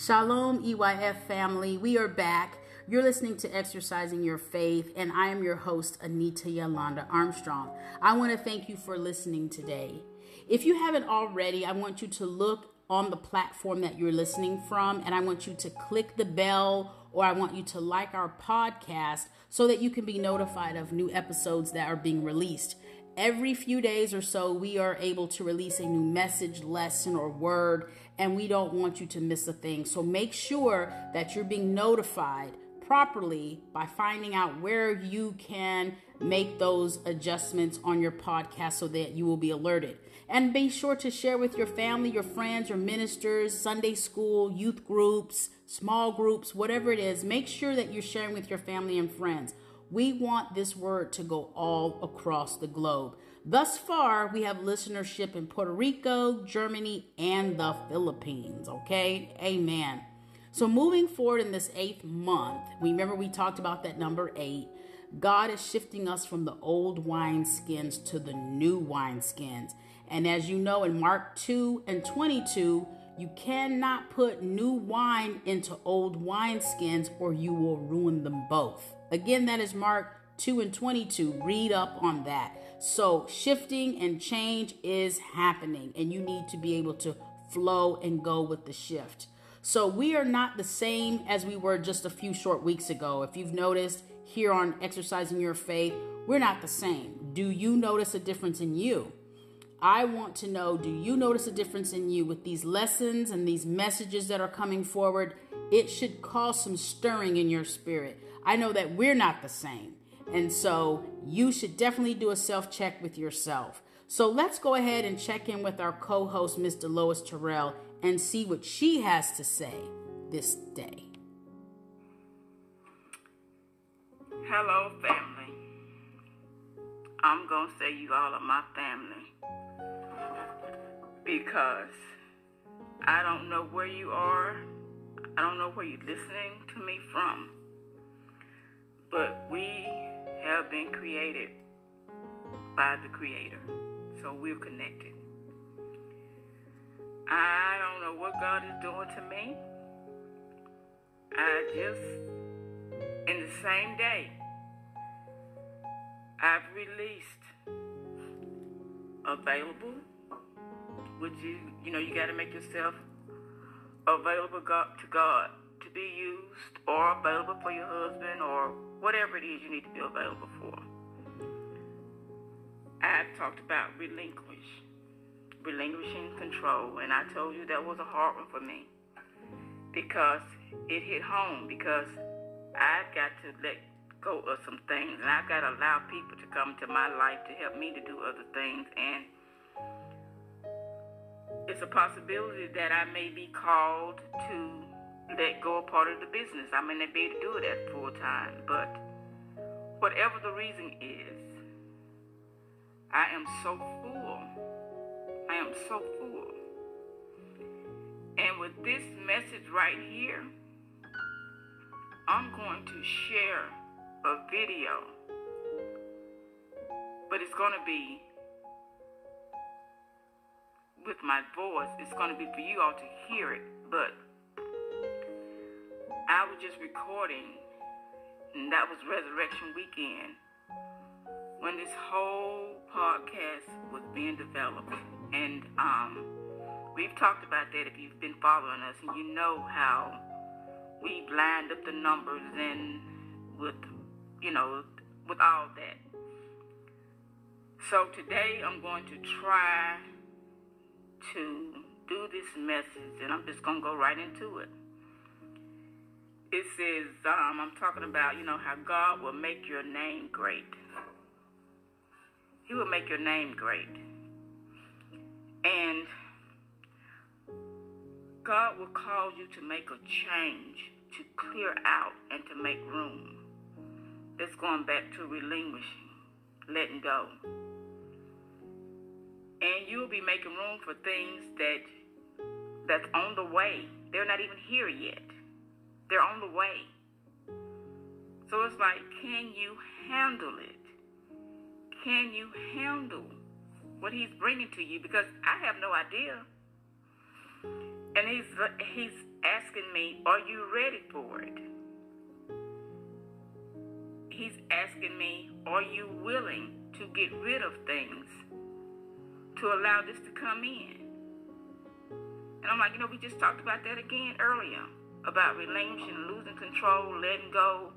Shalom, EYF family. We are back. You're listening to Exercising Your Faith, and I am your host, Anita Yolanda Armstrong. I want to thank you for listening today. If you haven't already, I want you to look on the platform that you're listening from, and I want you to click the bell or I want you to like our podcast so that you can be notified of new episodes that are being released. Every few days or so, we are able to release a new message, lesson, or word, and we don't want you to miss a thing. So make sure that you're being notified properly by finding out where you can make those adjustments on your podcast so that you will be alerted. And be sure to share with your family, your friends, your ministers, Sunday school, youth groups, small groups, whatever it is. Make sure that you're sharing with your family and friends. We want this word to go all across the globe. Thus far, we have listenership in Puerto Rico, Germany, and the Philippines. Okay? Amen. So, moving forward in this eighth month, remember we talked about that number eight. God is shifting us from the old wineskins to the new wineskins. And as you know, in Mark 2 and 22, you cannot put new wine into old wineskins or you will ruin them both. Again, that is Mark 2 and 22. Read up on that. So, shifting and change is happening, and you need to be able to flow and go with the shift. So, we are not the same as we were just a few short weeks ago. If you've noticed here on Exercising Your Faith, we're not the same. Do you notice a difference in you? I want to know do you notice a difference in you with these lessons and these messages that are coming forward? It should cause some stirring in your spirit. I know that we're not the same. And so you should definitely do a self check with yourself. So let's go ahead and check in with our co host, Ms. Deloise Terrell, and see what she has to say this day. Hello, family. I'm going to say you all are my family because I don't know where you are. I don't know where you're listening to me from. Created by the Creator. So we're connected. I don't know what God is doing to me. I just, in the same day, I've released available, which you, you know, you got to make yourself available to God to be used or available for your husband or whatever it is you need to be available for. I've talked about relinquish, relinquishing control, and I told you that was a hard one for me because it hit home because I've got to let go of some things and I've got to allow people to come to my life to help me to do other things and it's a possibility that I may be called to let go a part of the business. I may not be able to do it at full time, but whatever the reason is, I am so full. I am so full. And with this message right here, I'm going to share a video, but it's going to be with my voice. It's going to be for you all to hear it, but I was just recording, and that was Resurrection Weekend when this whole podcast was being developed. And um, we've talked about that if you've been following us, and you know how we lined up the numbers and with, you know, with all that. So today I'm going to try to do this message, and I'm just going to go right into it it says, um, I'm talking about, you know, how God will make your name great. He will make your name great. And God will cause you to make a change, to clear out, and to make room. It's going back to relinquishing, letting go. And you'll be making room for things that that's on the way. They're not even here yet. They're on the way. So it's like, can you handle it? Can you handle what he's bringing to you? Because I have no idea. And he's he's asking me, Are you ready for it? He's asking me, Are you willing to get rid of things to allow this to come in? And I'm like, You know, we just talked about that again earlier about relinquishing, losing control, letting go,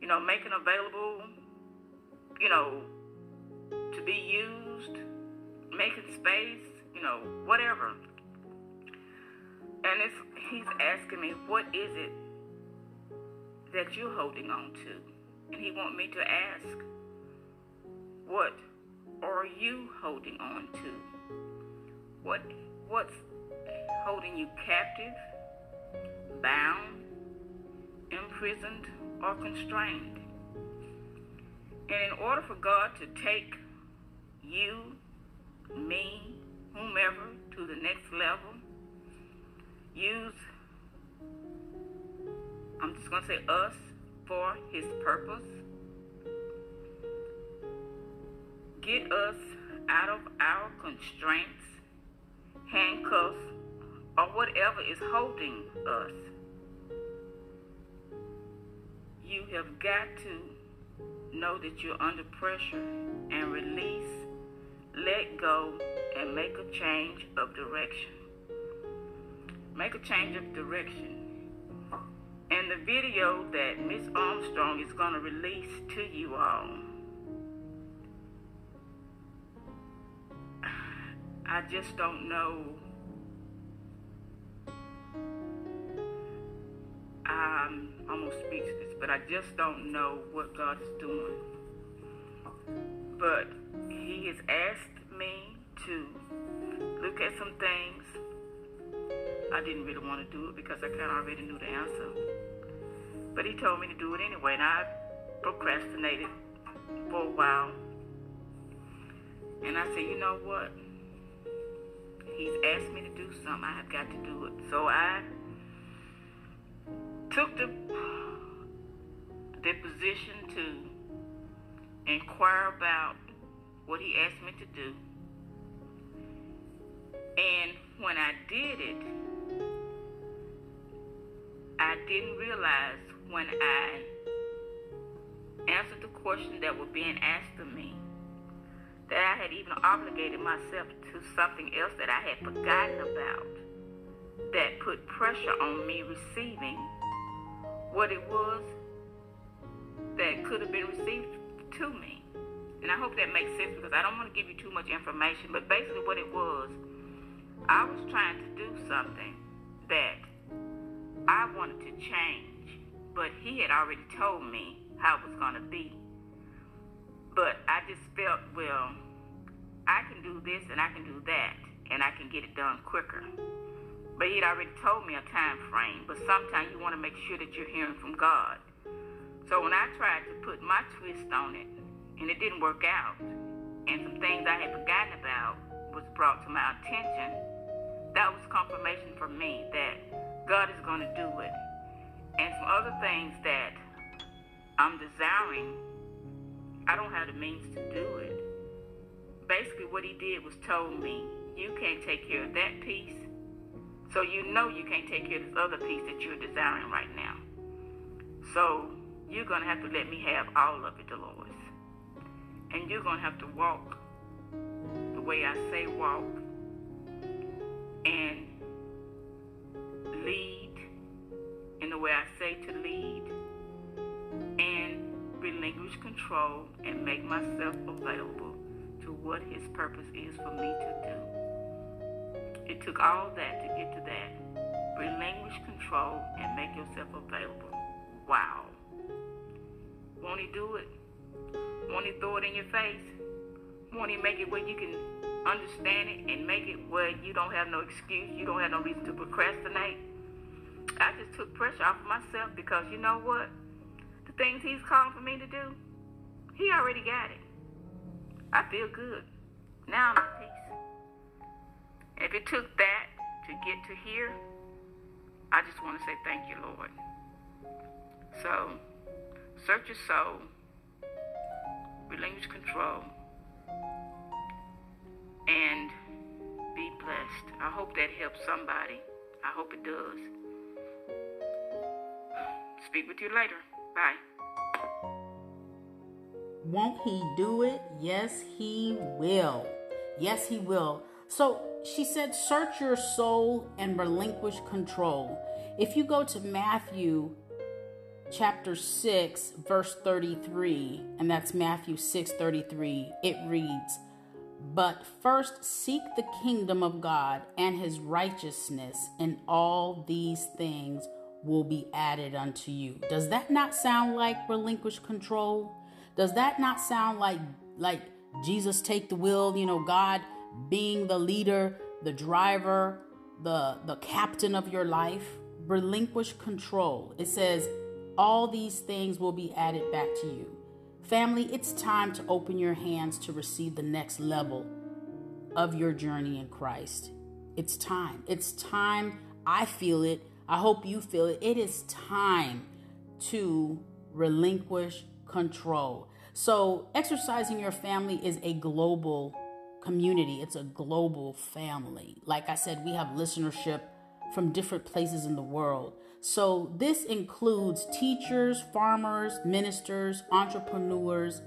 you know, making available, you know, to be used, making space, you know, whatever. And it's, he's asking me, what is it that you're holding on to? And he want me to ask, what are you holding on to? What what's holding you captive, bound, imprisoned, or constrained? And in order for God to take you, me, whomever to the next level, use, I'm just going to say us, for his purpose. Get us out of our constraints, handcuffs, or whatever is holding us. You have got to know that you're under pressure and release, let go, and make a change of direction. Make a change of direction. And the video that Miss Armstrong is going to release to you all, I just don't know. I'm almost speechless, but I just don't know what God is doing. But He has asked me to look at some things I didn't really want to do it because I kind of already knew the answer. But he told me to do it anyway, and I procrastinated for a while. And I said, you know what? He's asked me to do something. I have got to do it. So I took the, the position to inquire about what he asked me to do. And when I did it, I didn't realize when I answered the questions that were being asked of me that I had even obligated myself to something else that I had forgotten about that put pressure on me receiving what it was that could have been received to me. And I hope that makes sense because I don't want to give you too much information, but basically what it was, I was trying to do something that I wanted to change, but he had already told me how it was going to be. But I just felt, well, I can do this and I can do that, and I can get it done quicker. But he had already told me a time frame, but sometimes you want to make sure that you're hearing from God. So when I tried to put my twist on it, and it didn't work out, and some things I had forgotten about was brought to my attention, that was confirmation for me that God is going to do it. And some other things that I'm desiring, I don't have the means to do it. Basically, what he did was told me, you can't take care of that piece. So you know you can't take care of this other piece that you're desiring right now. So you're going to have to let me have all of it, Dolores. And you're going to have to walk the way I say walk. And lead in the way I say to lead and relinquish control and make myself available to what his purpose is for me to do. Took all that to get to that. Relinquish control and make yourself available. Wow. Won't he do it? Won't he throw it in your face? Won't he make it where you can understand it and make it where you don't have no excuse, you don't have no reason to procrastinate? I just took pressure off of myself because you know what? The things he's calling for me to do, he already got it. I feel good. Now I'm at peace. If it took that to get to here, I just want to say thank you, Lord. So, search your soul, relinquish control, and be blessed. I hope that helps somebody. I hope it does. Speak with you later. Bye. Won't he do it? Yes, he will. Yes, he will. So she said, Search your soul and relinquish control. If you go to Matthew chapter 6, verse 33, and that's Matthew 6 33, it reads, But first seek the kingdom of God and his righteousness, and all these things will be added unto you. Does that not sound like relinquish control? Does that not sound like like Jesus take the will, you know, God being the leader, the driver, the the captain of your life? Relinquish control. It says all these things will be added back to you. Family, it's time to open your hands to receive the next level of your journey in Christ. It's time. It's time. I feel it. I hope you feel it. It is time to relinquish control. So, exercising your family is a global community, it's a global family. Like I said, we have listenership from different places in the world. So, this includes teachers, farmers, ministers, entrepreneurs,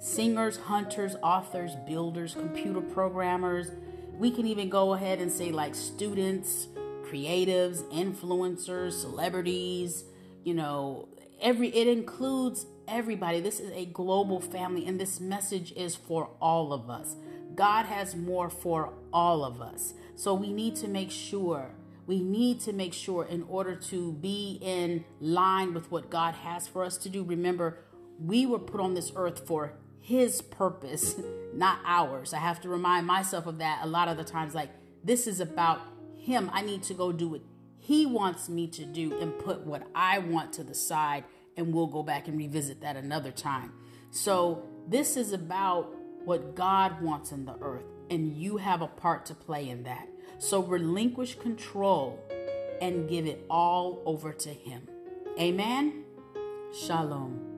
singers, hunters, authors, builders, computer programmers. We can even go ahead and say, like, students, creatives, influencers, celebrities, you know, every it includes everybody. This is a global family and this message is for all of us. God has more for all of us. So we need to make sure we need to make sure in order to be in line with what God has for us to do. Remember, we were put on this earth for his purpose, not ours. I have to remind myself of that a lot of the times like this is about him. I need to go do what he wants me to do and put what I want to the side and we'll go back and revisit that another time. So, this is about what God wants in the earth, and you have a part to play in that. So relinquish control and give it all over to Him. Amen. Shalom.